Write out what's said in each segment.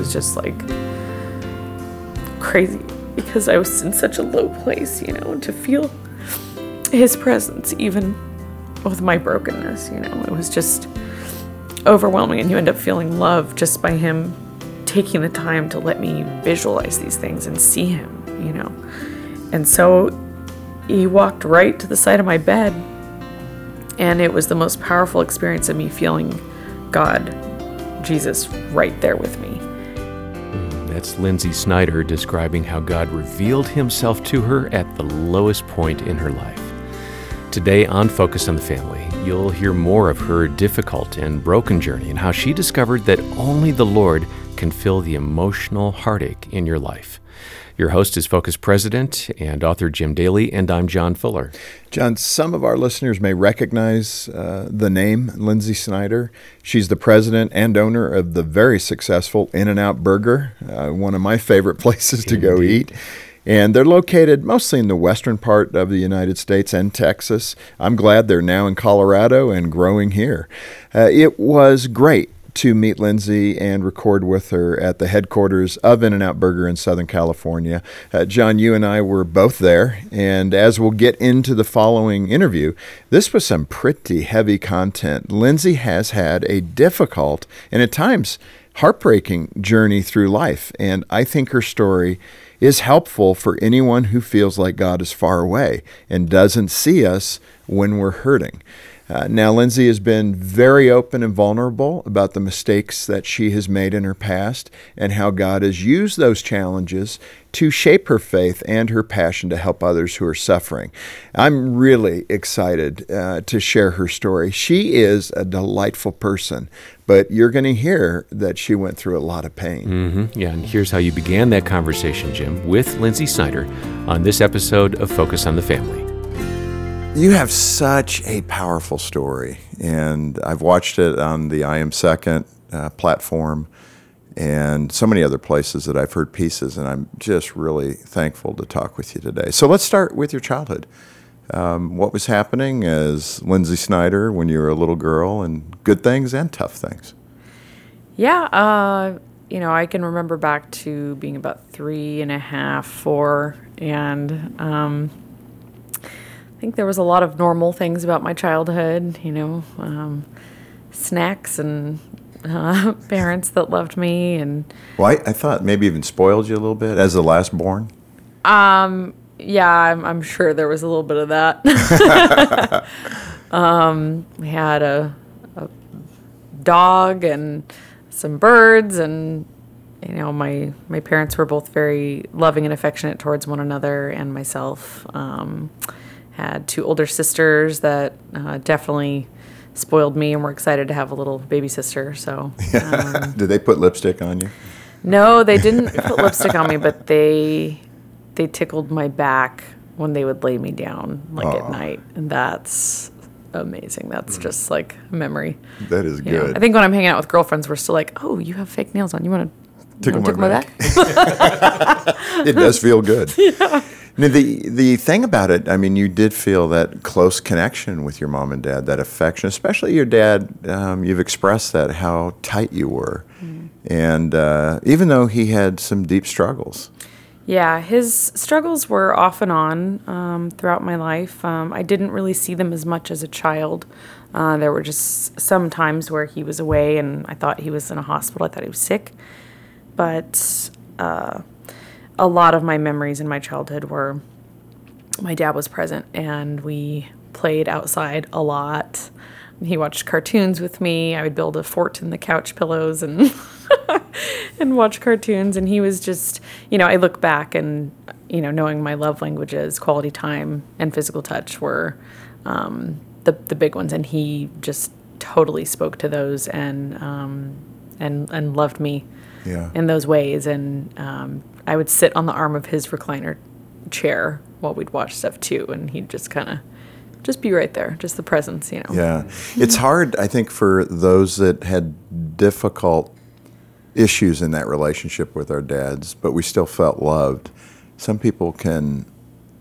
Was just like crazy because I was in such a low place, you know, and to feel his presence even with my brokenness, you know, it was just overwhelming and you end up feeling love just by him taking the time to let me visualize these things and see him, you know. And so he walked right to the side of my bed, and it was the most powerful experience of me feeling God, Jesus, right there with me. That's Lynsi Snyder describing how God revealed himself to her at the lowest point in her life. Today on Focus on the Family, you'll hear more of her difficult and broken journey and how she discovered that only the Lord can fill the emotional heartache in your life. Your host is Focus President and author Jim Daly, and I'm John Fuller. John, some of our listeners may recognize uh, the name Lynsi Snyder. She's the president and owner of the very successful In N Out Burger, uh, one of my favorite places to Indeed. go eat. And they're located mostly in the western part of the United States and Texas. I'm glad they're now in Colorado and growing here. Uh, it was great to meet Lynsi and record with her at the headquarters of In N Out Burger in Southern California. Uh, John, you and I were both there, and as we'll get into the following interview, this was some pretty heavy content. Lynsi has had a difficult and at times heartbreaking journey through life, and I think her story is helpful for anyone who feels like God is far away and doesn't see us when we're hurting. Uh, now, Lynsi has been very open and vulnerable about the mistakes that she has made in her past and how God has used those challenges to shape her faith and her passion to help others who are suffering. I'm really excited uh, to share her story. She is a delightful person, but you're going to hear that she went through a lot of pain. Mm-hmm. Yeah, and here's how you began that conversation, Jim, with Lynsi Snyder on this episode of Focus on the Family. You have such a powerful story, and I've watched it on the I Am Second uh, platform and so many other places that I've heard pieces, and I'm just really thankful to talk with you today. So let's start with your childhood. Um, what was happening as Lynsi Snyder when you were a little girl, and good things and tough things? Yeah, uh, you know, I can remember back to being about three and a half, four, and um, I think there was a lot of normal things about my childhood, you know, um, snacks and uh, parents that loved me, and Well, I, I thought maybe even spoiled you a little bit as the last born. um, yeah, I'm, I'm sure there was a little bit of that. um, we had a, a dog and some birds, and you know, my my parents were both very loving and affectionate towards one another, and myself. Um, had two older sisters that uh, definitely spoiled me, and were excited to have a little baby sister. So. Um, Did they put lipstick on you? no, they didn't put lipstick on me, but they they tickled my back when they would lay me down like Aw. at night, and that's amazing. That's just like a memory. That is You know, good. I think when I'm hanging out with girlfriends, we're still like, "Oh, you have fake nails on. You want to Tickle tickle my my back." back?" it does feel good. Now, the the thing about it, I mean, you did feel that close connection with your mom and dad, that affection, especially your dad. Um, you've expressed that how tight you were, and uh, even though he had some deep struggles. Yeah, his struggles were off and on um, throughout my life. Um, I didn't really see them as much as a child. Uh, there were just some times where he was away and I thought he was in a hospital. I thought he was sick. But uh, a lot of my memories in my childhood were my dad was present and we played outside a lot. He watched cartoons with me. I would build a fort in the couch pillows and and watch cartoons and he was just, you know, I look back and you know, knowing my love languages, quality time and physical touch were um, the the big ones and he just totally spoke to those and um, and and loved me Yeah. in those ways. And um, I would sit on the arm of his recliner chair while we'd watch stuff too, and he'd just kind of just be right there, just the presence, you know. Yeah. It's hard, I think, for those that had difficult issues in that relationship with our dads, but we still felt loved. Some people can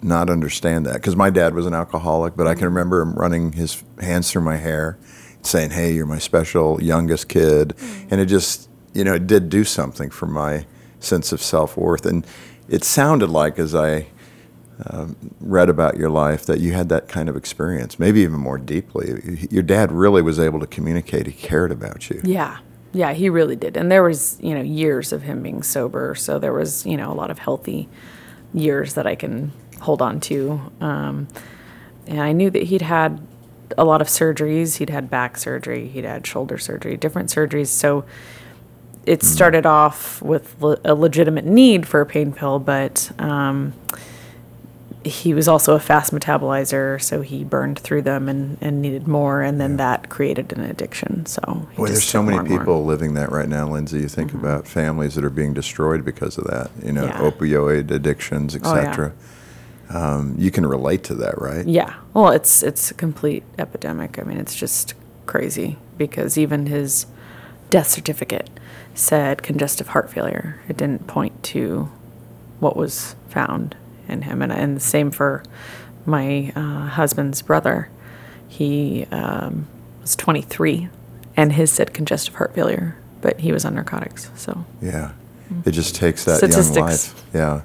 not understand that because my dad was an alcoholic, but I can remember him running his hands through my hair, saying, Hey, you're my special youngest kid. And it just, you know, it did do something for my sense of self worth. And it sounded like, as I read about your life that you had that kind of experience, maybe even more deeply. Your dad really was able to communicate. He cared about you. Yeah. Yeah, he really did. And there was, you know, years of him being sober. So there was, you know, a lot of healthy years that I can hold on to. Um, and I knew that he'd had a lot of surgeries. He'd had back surgery, he'd had shoulder surgery, different surgeries. So it started off with le- a legitimate need for a pain pill, but um, he was also a fast metabolizer, so he burned through them and, and needed more, and then that created an addiction. So, Boy, there's so many people living that right now, Lynsi. You think about families that are being destroyed because of that. You know, Yeah. opioid addictions, Oh, yeah. um, you can relate to that, right? Yeah. Well, it's it's a complete epidemic. I mean, it's just crazy because even his death certificate said congestive heart failure. It didn't point to what was found in him, and and the same for my uh, husband's brother. He um, was 23, and his said congestive heart failure, but he was on narcotics. So Yeah. It just takes that Statistics. young life. Yeah.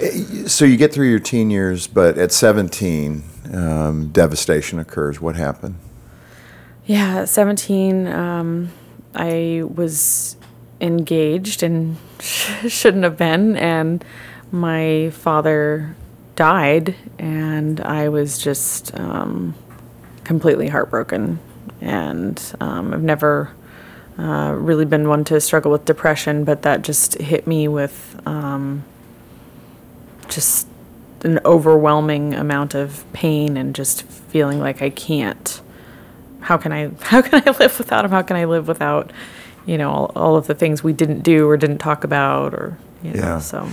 Eh, So you get through your teen years, but at 17, um, devastation occurs. What happened? Yeah, at 17, um, I was engaged and sh- shouldn't have been, and my father died, and I was just um, completely heartbroken. And um, I've never uh, really been one to struggle with depression, but that just hit me with um, just an overwhelming amount of pain and just feeling like I can't how can I how can I live without him? How can I live without, you know, all, all of the things we didn't do or didn't talk about or you know, Yeah. so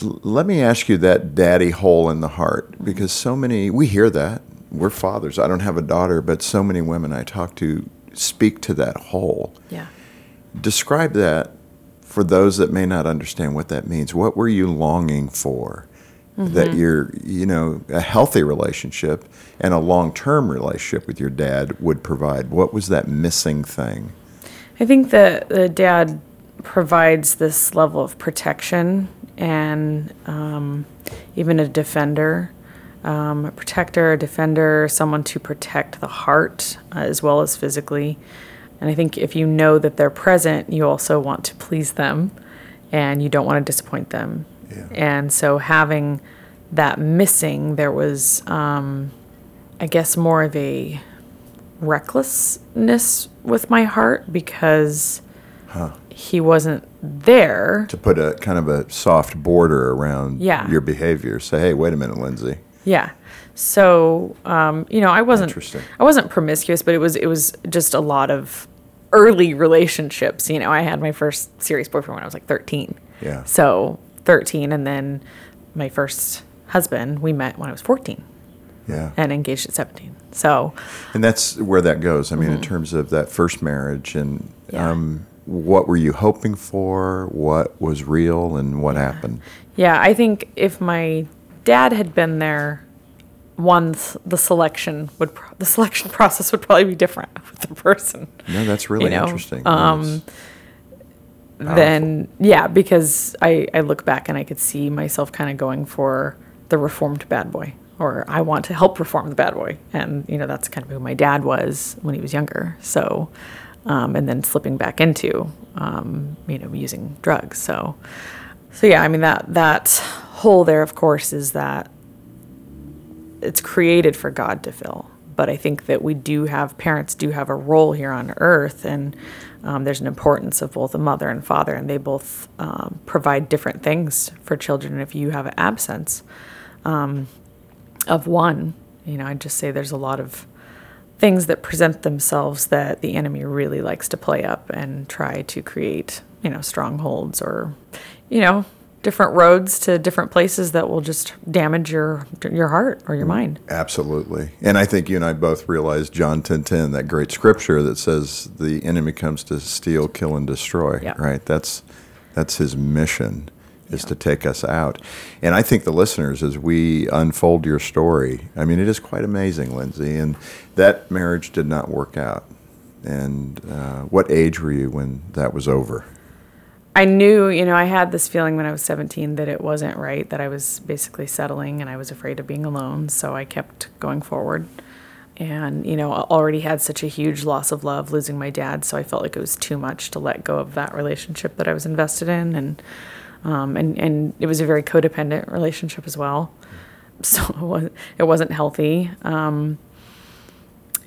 Let me ask you that daddy hole in the heart because so many, we hear that. We're fathers. I don't have a daughter, but so many women I talk to speak to that hole. yeah. Describe that for those that may not understand what that means. What were you longing for? That mm-hmm. your, you know, a healthy relationship and a long term relationship with your dad would provide. What was that missing thing? I think that the dad provides this level of protection and um, even a defender, um, a protector, a defender, someone to protect the heart uh, as well as physically. And I think if you know that they're present, you also want to please them and you don't want to disappoint them. Yeah. And so having that missing, there was, um, I guess, more of a recklessness with my heart because he wasn't there. To put a kind of a soft border around Yeah. your behavior. Say, hey, wait a minute, Lynsi. Yeah. So, um, you know, I wasn't. I wasn't promiscuous, but it was it was just a lot of early relationships. You know, I had my first serious boyfriend when I was like 13. Yeah. So, 13 and then my first husband, we met when I was 14 Yeah. and engaged at 17. So, And that's where that goes. I mean, in terms of that first marriage, and Mm-hmm. Yeah. um, what were you hoping for? What was real, and what happened? Yeah, I think if my dad had been there, one th- the selection would pro- the selection process would probably be different with the person. No, that's really know, interesting. um, Then yeah, because I I look back and I could see myself kind of going for the reformed bad boy, or I want to help reform the bad boy, and you know that's kind of who my dad was when he was younger. So. Um, and then slipping back into, um, you know, using drugs. So, so yeah, I mean that that hole there, of course, is that it's created for God to fill. But I think that we do have parents do have a role here on earth, and um, there's an importance of both a mother and father, and they both um, provide different things for children. If you have an absence um, of one, you know, I'd just say there's a lot of things that present themselves that the enemy really likes to play up and try to create, you know, strongholds or, you know, different roads to different places that will just damage your your heart or your mind. Absolutely. And I think you and I both realize John 10:10, that great scripture that says the enemy comes to steal, kill and destroy, Yeah. right? That's that's his mission is to take us out. And I think the listeners as we unfold your story, I mean it is quite amazing, Lynsi, and that marriage did not work out. And uh, what age were you when that was over? I knew, you know, I had this feeling when I was 17 that it wasn't right, that I was basically settling and I was afraid of being alone. So I kept going forward. And, you know, I already had such a huge loss of love losing my dad. So I felt like it was too much to let go of that relationship that I was invested in. And, um, and, and it was a very codependent relationship as well. So it, was, it wasn't healthy. Um,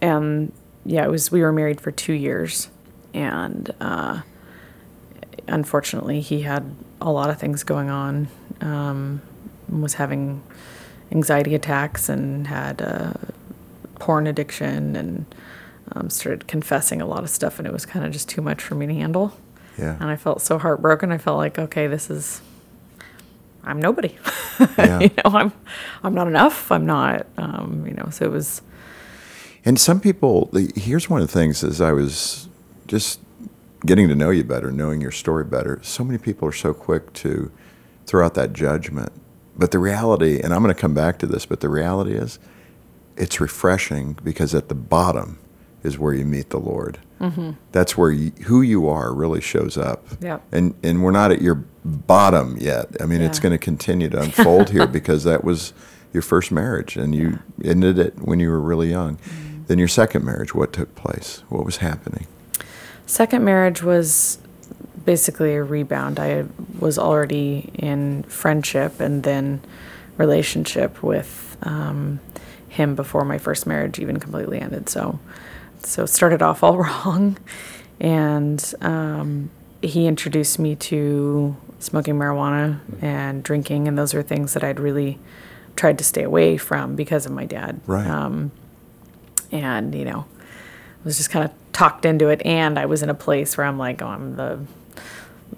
and yeah, it was, we were married for two years. And, uh, unfortunately, he had a lot of things going on. Um, was having anxiety attacks and had uh, porn addiction and um, started confessing a lot of stuff, and it was kind of just too much for me to handle. Yeah. And I felt so heartbroken. I felt like, okay, this is. I'm nobody. Yeah. you know, I'm, I'm not enough. I'm not. Um, you know, so it was. And some people, the- here's one of the things as I was just getting to know you better, knowing your story better, so many people are so quick to throw out that judgment. But the reality, and I'm going to come back to this, but the reality is it's refreshing because at the bottom is where you meet the Lord. Mm-hmm. That's where you, who you are really shows up. Yep. And, and we're not at your bottom yet. I mean, it's going to continue to unfold here because that was your first marriage and you ended it when you were really young. Mm-hmm. Then your second marriage, what took place? What was happening? Second marriage was basically a rebound. I was already in friendship and then relationship with um, him before my first marriage even completely ended. So, so it started off all wrong, and um, he introduced me to smoking marijuana and drinking, and those are things that I'd really tried to stay away from because of my dad Right. Um, and you know I was just kind of talked into it and i was in a place where i'm like oh i'm the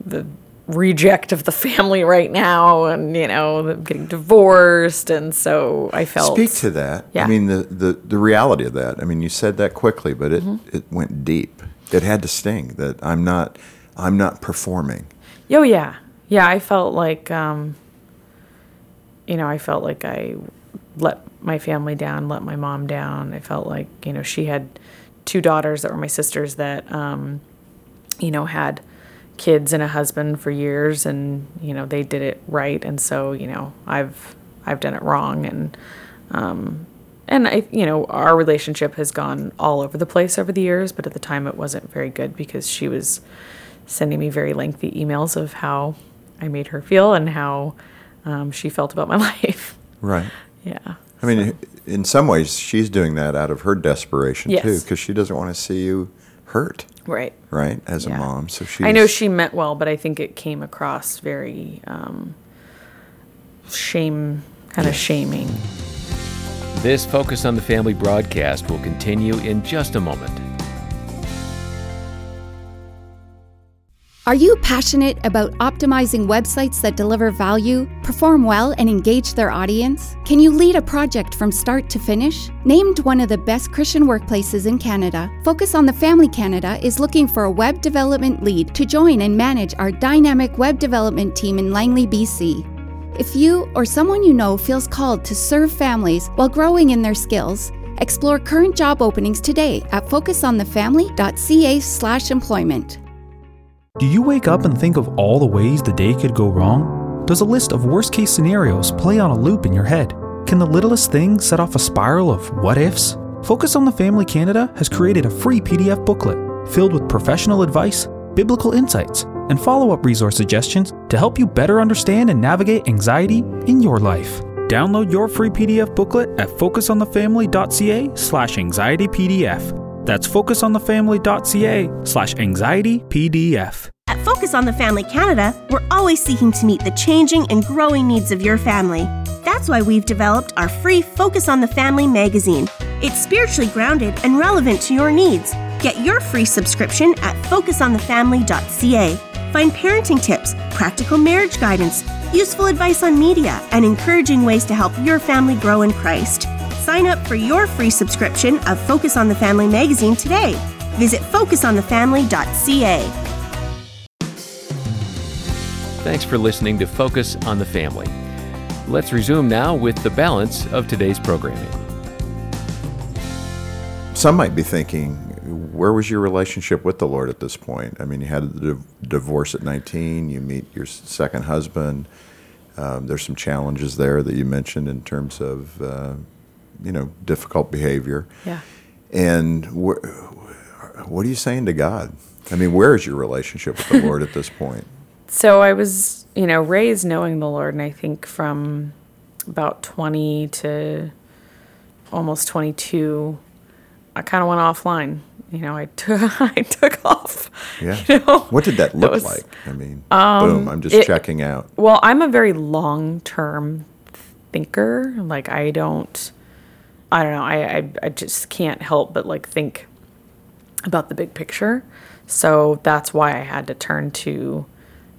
the reject of the family right now and you know getting divorced and so i felt Speak to that. Yeah. I mean, the, the, the reality of that. I mean, you said that quickly, but it, Mm-hmm. it went deep. It had to sting that I'm not, I'm not performing. oh yeah yeah i felt like um you know i felt like i let my family down let my mom down i felt like you know she had two daughters that were my sisters that um you know had kids and a husband for years and you know they did it right. And so you know i've i've done it wrong. And um and i you know our relationship has gone all over the place over the years but at the time it wasn't very good because she was sending me very lengthy emails of how i made her feel and how um, she felt about my life. Right. yeah. I mean, in some ways, she's doing that out of her desperation too, because she doesn't want to see you hurt, right right? As a mom, so she. I know she meant well, but I think it came across very um, shame, kind of shaming. This Focus on the Family broadcast will continue in just a moment. Are you passionate about optimizing websites that deliver value, perform well, and engage their audience? Can you lead a project from start to finish? Named one of the best Christian workplaces in Canada, Focus on the Family Canada is looking for a web development lead to join and manage our dynamic web development team in Langley, BC. If you or someone you know feels called to serve families while growing in their skills, explore current job openings today at focusonthefamily.ca/employment. Do you wake up and think of all the ways the day could go wrong? Does a list of worst case scenarios play on a loop in your head? Can the littlest thing set off a spiral of what ifs? Focus on the Family Canada has created a free PDF booklet filled with professional advice, biblical insights, and follow up resource suggestions to help you better understand and navigate anxiety in your life. Download your free PDF booklet at focusonthefamily.ca slash anxietypdf. That's focusonthefamily.ca slash anxietypdf. At Focus on the Family Canada, we're always seeking to meet the changing and growing needs of your family. That's why we've developed our free Focus on the Family magazine. It's spiritually grounded and relevant to your needs. Get your free subscription at focusonthefamily.ca. Find parenting tips, practical marriage guidance, useful advice on media, and encouraging ways to help your family grow in Christ. Sign up for your free subscription of Focus on the Family magazine today. Visit focusonthefamily.ca. Thanks for listening to Focus on the Family. Let's resume now with the balance of today's programming. Some might be thinking, where was your relationship with the Lord at this point? I mean, you had the divorce at 19, you meet your second husband. Um, there's some challenges there that you mentioned in terms of, uh, you know, difficult behavior. Yeah. And wh- what are you saying to God? I mean, where is your relationship with the Lord at this point? So I was, you know, raised knowing the Lord, and I think from about 20 to almost 22, I kind of went offline. You know, I took I took off. Yeah. You know? What did that look was- like? I mean, um, boom, I'm just it- checking out. Well, I'm a very long term thinker. Like I don't I don't know, I, I I just can't help but like think about the big picture. So that's why I had to turn to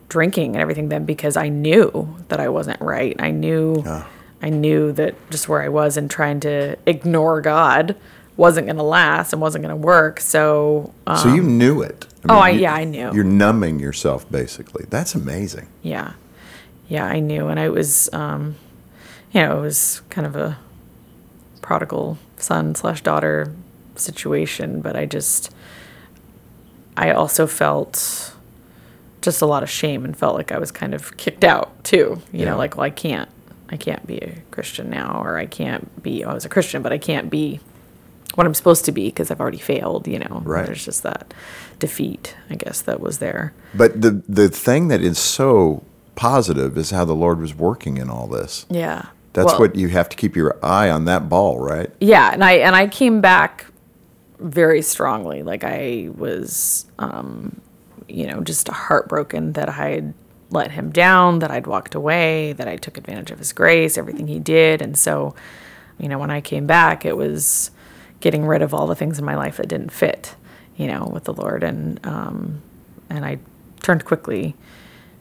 drinking and everything then because I knew that I wasn't right. I knew yeah. I knew that just where I was and trying to ignore God wasn't going to last and wasn't going to work. So um, So you knew it. Oh, I- you- yeah, I knew. You're numbing yourself, basically. That's amazing. yeah yeah i knew and i was um you know it was kind of a prodigal son slash daughter situation but i just i also felt just a lot of shame and felt like i was kind of kicked out too you Yeah. know like well i can't i can't be a christian now or i can't be oh, i was a christian but i can't be what i'm supposed to be because i've already failed you know Right. there's just that defeat i guess that was there But the the thing that is so positive is how the Lord was working in all this. yeah That's Well- what you have to keep your eye on that ball, right? yeah and i and i came back very strongly. Like i was um you know just heartbroken that i had let him down that i'd walked away that i took advantage of his grace everything he did. And so you know when i came back it was getting rid of all the things in my life that didn't fit you know with the lord. And um and i turned quickly.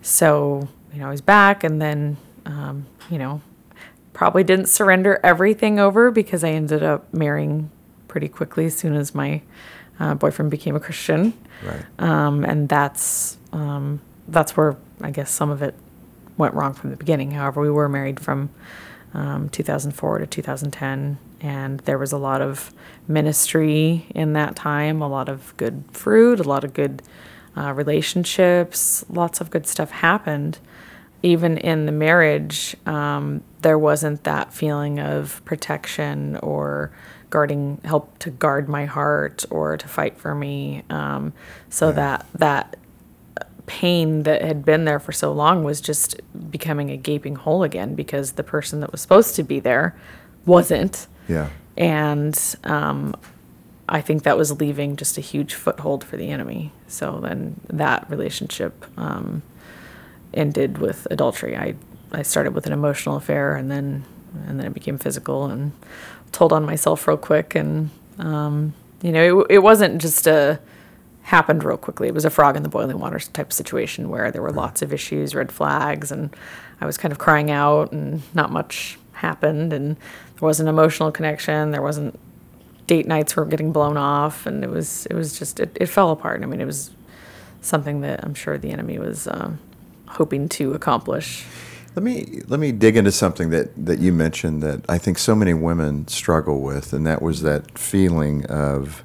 So you know i was back and then um you know probably didn't surrender everything over because I ended up marrying pretty quickly as soon as my uh, boyfriend became a Christian. Right. Um, and that's um, that's where I guess some of it went wrong from the beginning. However, we were married from um, 2004 to 2010, and there was a lot of ministry in that time, a lot of good fruit, a lot of good uh, relationships, lots of good stuff happened even in the marriage, um, there wasn't that feeling of protection or guarding, help to guard my heart or to fight for me. Um, so that that pain that had been there for so long was just becoming a gaping hole again because the person that was supposed to be there wasn't. Yeah. And um, I think that was leaving just a huge foothold for the enemy. So then that relationship um, ended with adultery. I I started with an emotional affair, and then and then it became physical, and told on myself real quick. And um, you know, it, it wasn't just a happened real quickly. It was a frog in the boiling water type of situation where there were lots of issues, red flags, and I was kind of crying out, and not much happened, and there wasn't emotional connection. There wasn't date nights were getting blown off, and it was it was just it, it fell apart. I mean, it was something that I'm sure the enemy was um, hoping to accomplish. Let me let me dig into something that, that you mentioned that I think so many women struggle with, and that was that feeling of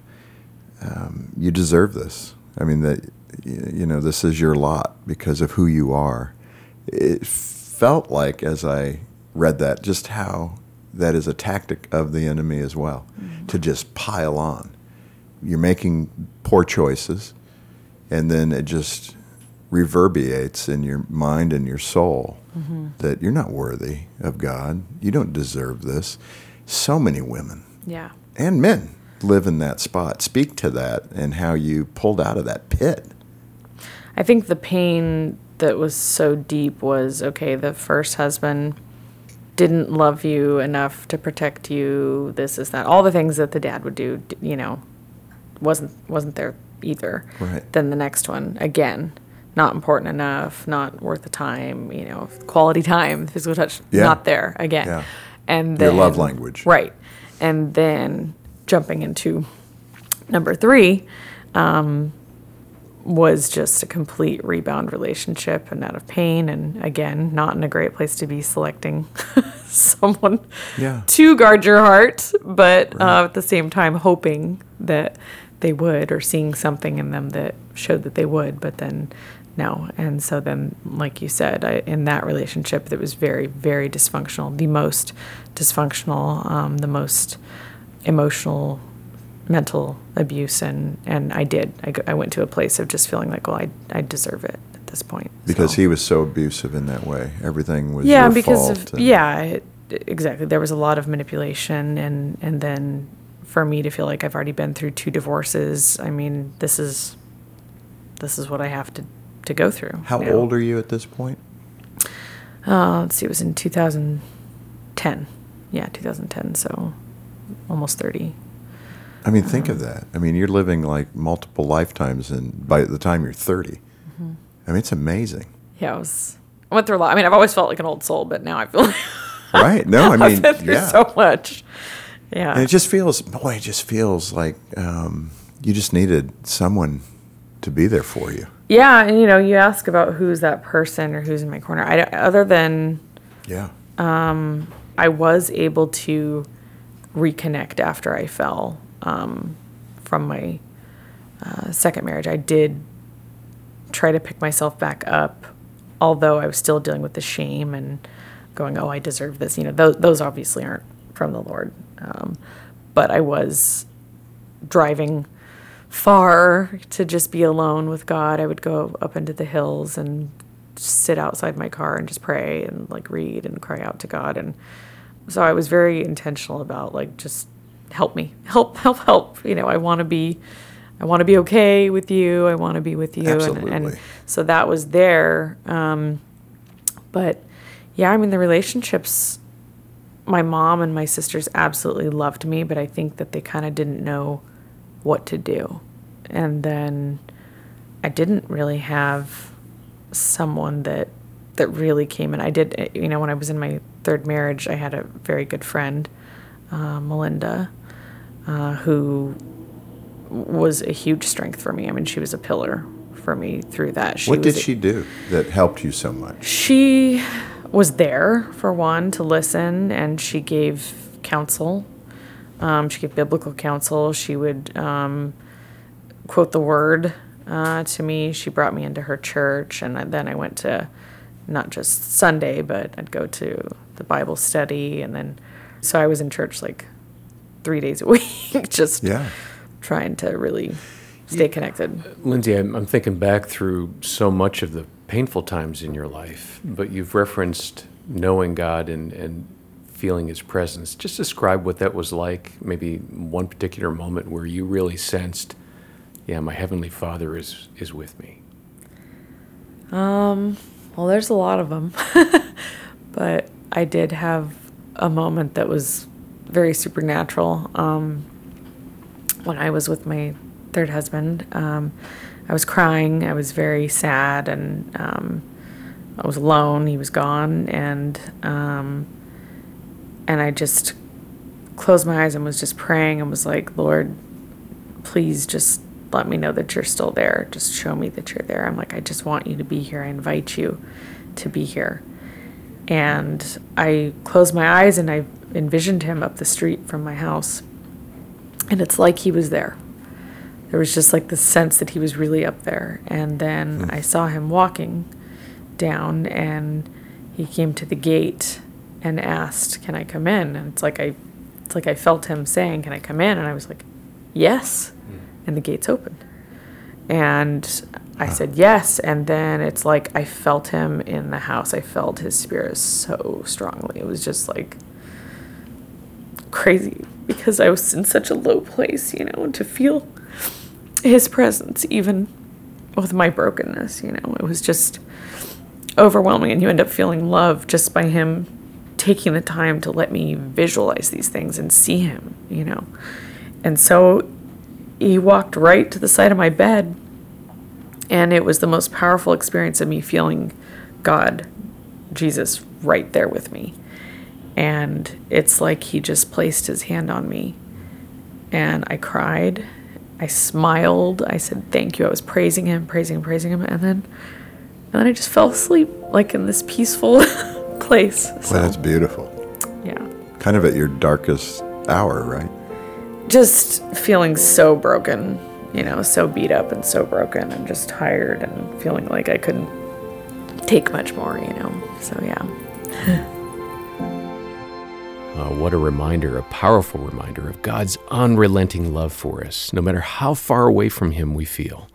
um, you deserve this. I mean that you know this is your lot because of who you are. It felt like as I read that just how that is a tactic of the enemy as well to just pile on. You're making poor choices, and then it just reverberates in your mind and your soul mm-hmm. that you're not worthy of God. You don't deserve this. So many women Yeah. and men live in that spot. Speak to that and how you pulled out of that pit. I think the pain that was so deep was okay, the first husband didn't love you enough to protect you. This is that. All the things that the dad would do, you know, wasn't wasn't there either. Right. Then the next one again, not important enough, not worth the time. You know, quality time, physical touch, Yeah. not there again. Yeah. And Your love language. right? And then jumping into number three um, was just a complete rebound relationship and out of pain and again not in a great place to be selecting someone Yeah. to guard your heart but uh, at the same time hoping that they would or seeing something in them that showed that they would but then no and so then like you said I, in that relationship that was very very dysfunctional the most dysfunctional um, the most emotional mental abuse. And and I did. I, I went to a place of just feeling like well I, I deserve it at this point Because So- he was so abusive in that way. Everything was yeah because of yeah it, exactly. There was a lot of manipulation and and then for me to feel like I've already been through two divorces I mean this is this is what I have to to go through How now. old are you at this point? uh, let's see it was in 2010 yeah 2010 so almost 30 I mean, think of that. I mean, you're living like multiple lifetimes, and by the time you're 30, Mm-hmm. I mean, it's amazing. yeah I was I went through a lot I mean I've always felt like an old soul but now I feel like Right? No, I I've mean, been yeah. so much yeah And it just feels, boy, it just feels like um, you just needed someone to be there for you. Yeah, and you know, you ask about who's that person or who's in my corner. I other than Yeah. I was able to reconnect after I fell um, from my uh, second marriage. I did try to pick myself back up, although I was still dealing with the shame and going, "Oh, I deserve this." You know, those those obviously aren't from the Lord, um, but I was driving far to just be alone with God. I would go up into the hills and just sit outside my car and just pray and like read and cry out to God. And so I was very intentional about like just help me, help, help, help. You know, I want to be, I want to be okay with you. I want to be with you. And, Absolutely. and so that was there. Um, but yeah, I mean the relationships. My mom and my sisters absolutely loved me, but I think that they kind of didn't know what to do. And then I didn't really have someone that that really came in. I did, you know, when I was in my third marriage, I had a very good friend, uh, Melinda, uh, who was a huge strength for me. I mean, she was a pillar for me through that. She what did a- she do that helped you so much? she was there for one to listen, and she gave counsel. Um, she gave biblical counsel. She would um, quote the word uh, to me. She brought me into her church, and I- then I went to not just Sunday, but I'd go to the Bible study, and then so I was in church like three days a week, just Yeah. trying to really stay connected. Lynsi, I'm, I'm thinking back through so much of the painful times in your life, but you've referenced knowing God and, and feeling His presence. Just describe what that was like, maybe one particular moment where you really sensed, yeah, my Heavenly Father is, is with me. Um, Well, there's a lot of them, but I did have a moment that was very supernatural. Um, when I was with my third husband, um, I was crying. I was very sad, and um, I was alone. He was gone, and um, and I just closed my eyes and was just praying and was like, Lord, please just let me know that you're still there. Just show me that you're there. I'm like, I just want you to be here. I invite you to be here. And I closed my eyes and I envisioned him up the street from my house. And it's like he was there. There was just like the sense that he was really up there. And then hmm. I saw him walking down and he came to the gate and asked, "Can I come in?" And it's like I it's like I felt him saying, "Can I come in?" And I was like, "Yes." Hmm. And the gates opened. And I said yes, and then it's like I felt him in the house. I felt his spirit so strongly. It was just like crazy because I was in such a low place, you know, and to feel his presence even with my brokenness, you know, it was just overwhelming and you end up feeling love just by him taking the time to let me visualize these things and see him, you know. And so he walked right to the side of my bed, and it was the most powerful experience of me feeling God, Jesus, right there with me. And it's like he just placed his hand on me. And I cried. I smiled. I said, Thank you. I was praising him, praising him, praising him. And then, and then I just fell asleep, like in this peaceful place. So, Well, that's beautiful. yeah. Kind of at your darkest hour, right? just feeling so broken, you know, so beat up and so broken and just tired and feeling like I couldn't take much more, you know. So yeah. Uh, what a reminder, a powerful reminder of God's unrelenting love for us, no matter how far away from Him we feel.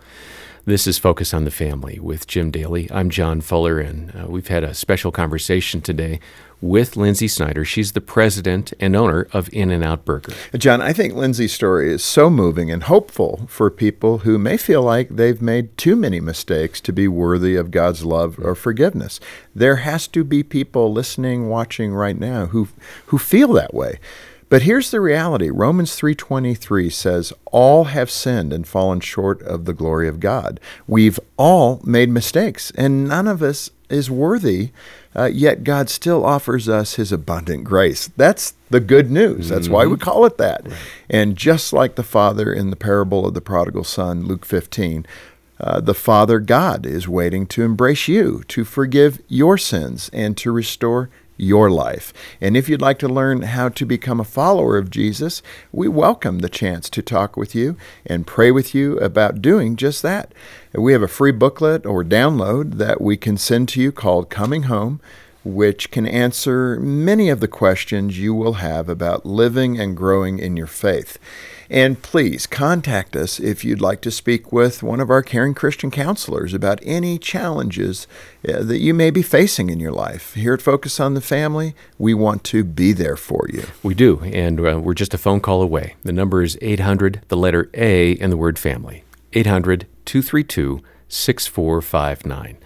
This is Focus on the Family with Jim Daly. I'm John Fuller, and uh, we've had a special conversation today with Lynsi Snyder. She's the president and owner of In N Out Burger. John, I think Lynsi's story is so moving and hopeful for people who may feel like they've made too many mistakes to be worthy of God's love or forgiveness. There has to be people listening, watching right now who who feel that way. But here's the reality. Romans 3:23 says all have sinned and fallen short of the glory of God. We've all made mistakes and none of us is worthy, uh, yet God still offers us his abundant grace. That's the good news. That's why we call it that. And just like the father in the parable of the prodigal son, Luke 15, uh, the Father God is waiting to embrace you, to forgive your sins, and to restore your life. And if you'd like to learn how to become a follower of Jesus, we welcome the chance to talk with you and pray with you about doing just that. We have a free booklet or download that we can send to you called Coming Home which can answer many of the questions you will have about living and growing in your faith. And please contact us if you'd like to speak with one of our caring Christian counselors about any challenges uh, that you may be facing in your life. Here at Focus on the Family, we want to be there for you. We do, and uh, we're just a phone call away. The number is 800, the letter A, and the word family. 800 232 6459.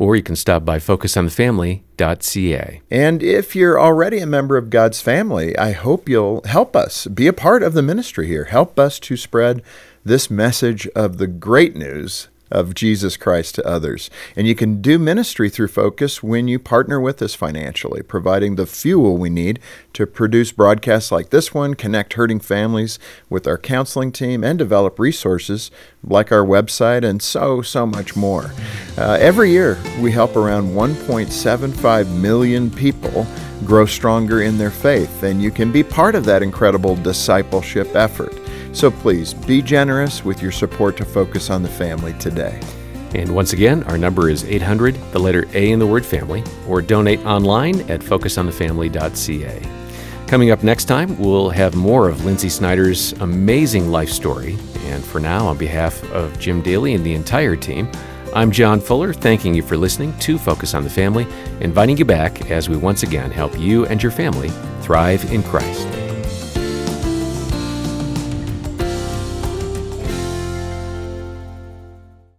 Or you can stop by focusonthefamily.ca. And if you're already a member of God's family, I hope you'll help us be a part of the ministry here. Help us to spread this message of the great news of Jesus Christ to others. And you can do ministry through Focus when you partner with us financially, providing the fuel we need to produce broadcasts like this one, connect hurting families with our counseling team, and develop resources like our website and so, so much more. Uh, every year, we help around 1.75 million people grow stronger in their faith, and you can be part of that incredible discipleship effort. So please be generous with your support to focus on the family today. And once again, our number is 800, the letter A in the word family, or donate online at focusonthefamily.ca. Coming up next time, we'll have more of Lynsi Snyder's amazing life story. And for now, on behalf of Jim Daly and the entire team, I'm John Fuller, thanking you for listening to Focus on the Family, inviting you back as we once again help you and your family thrive in Christ.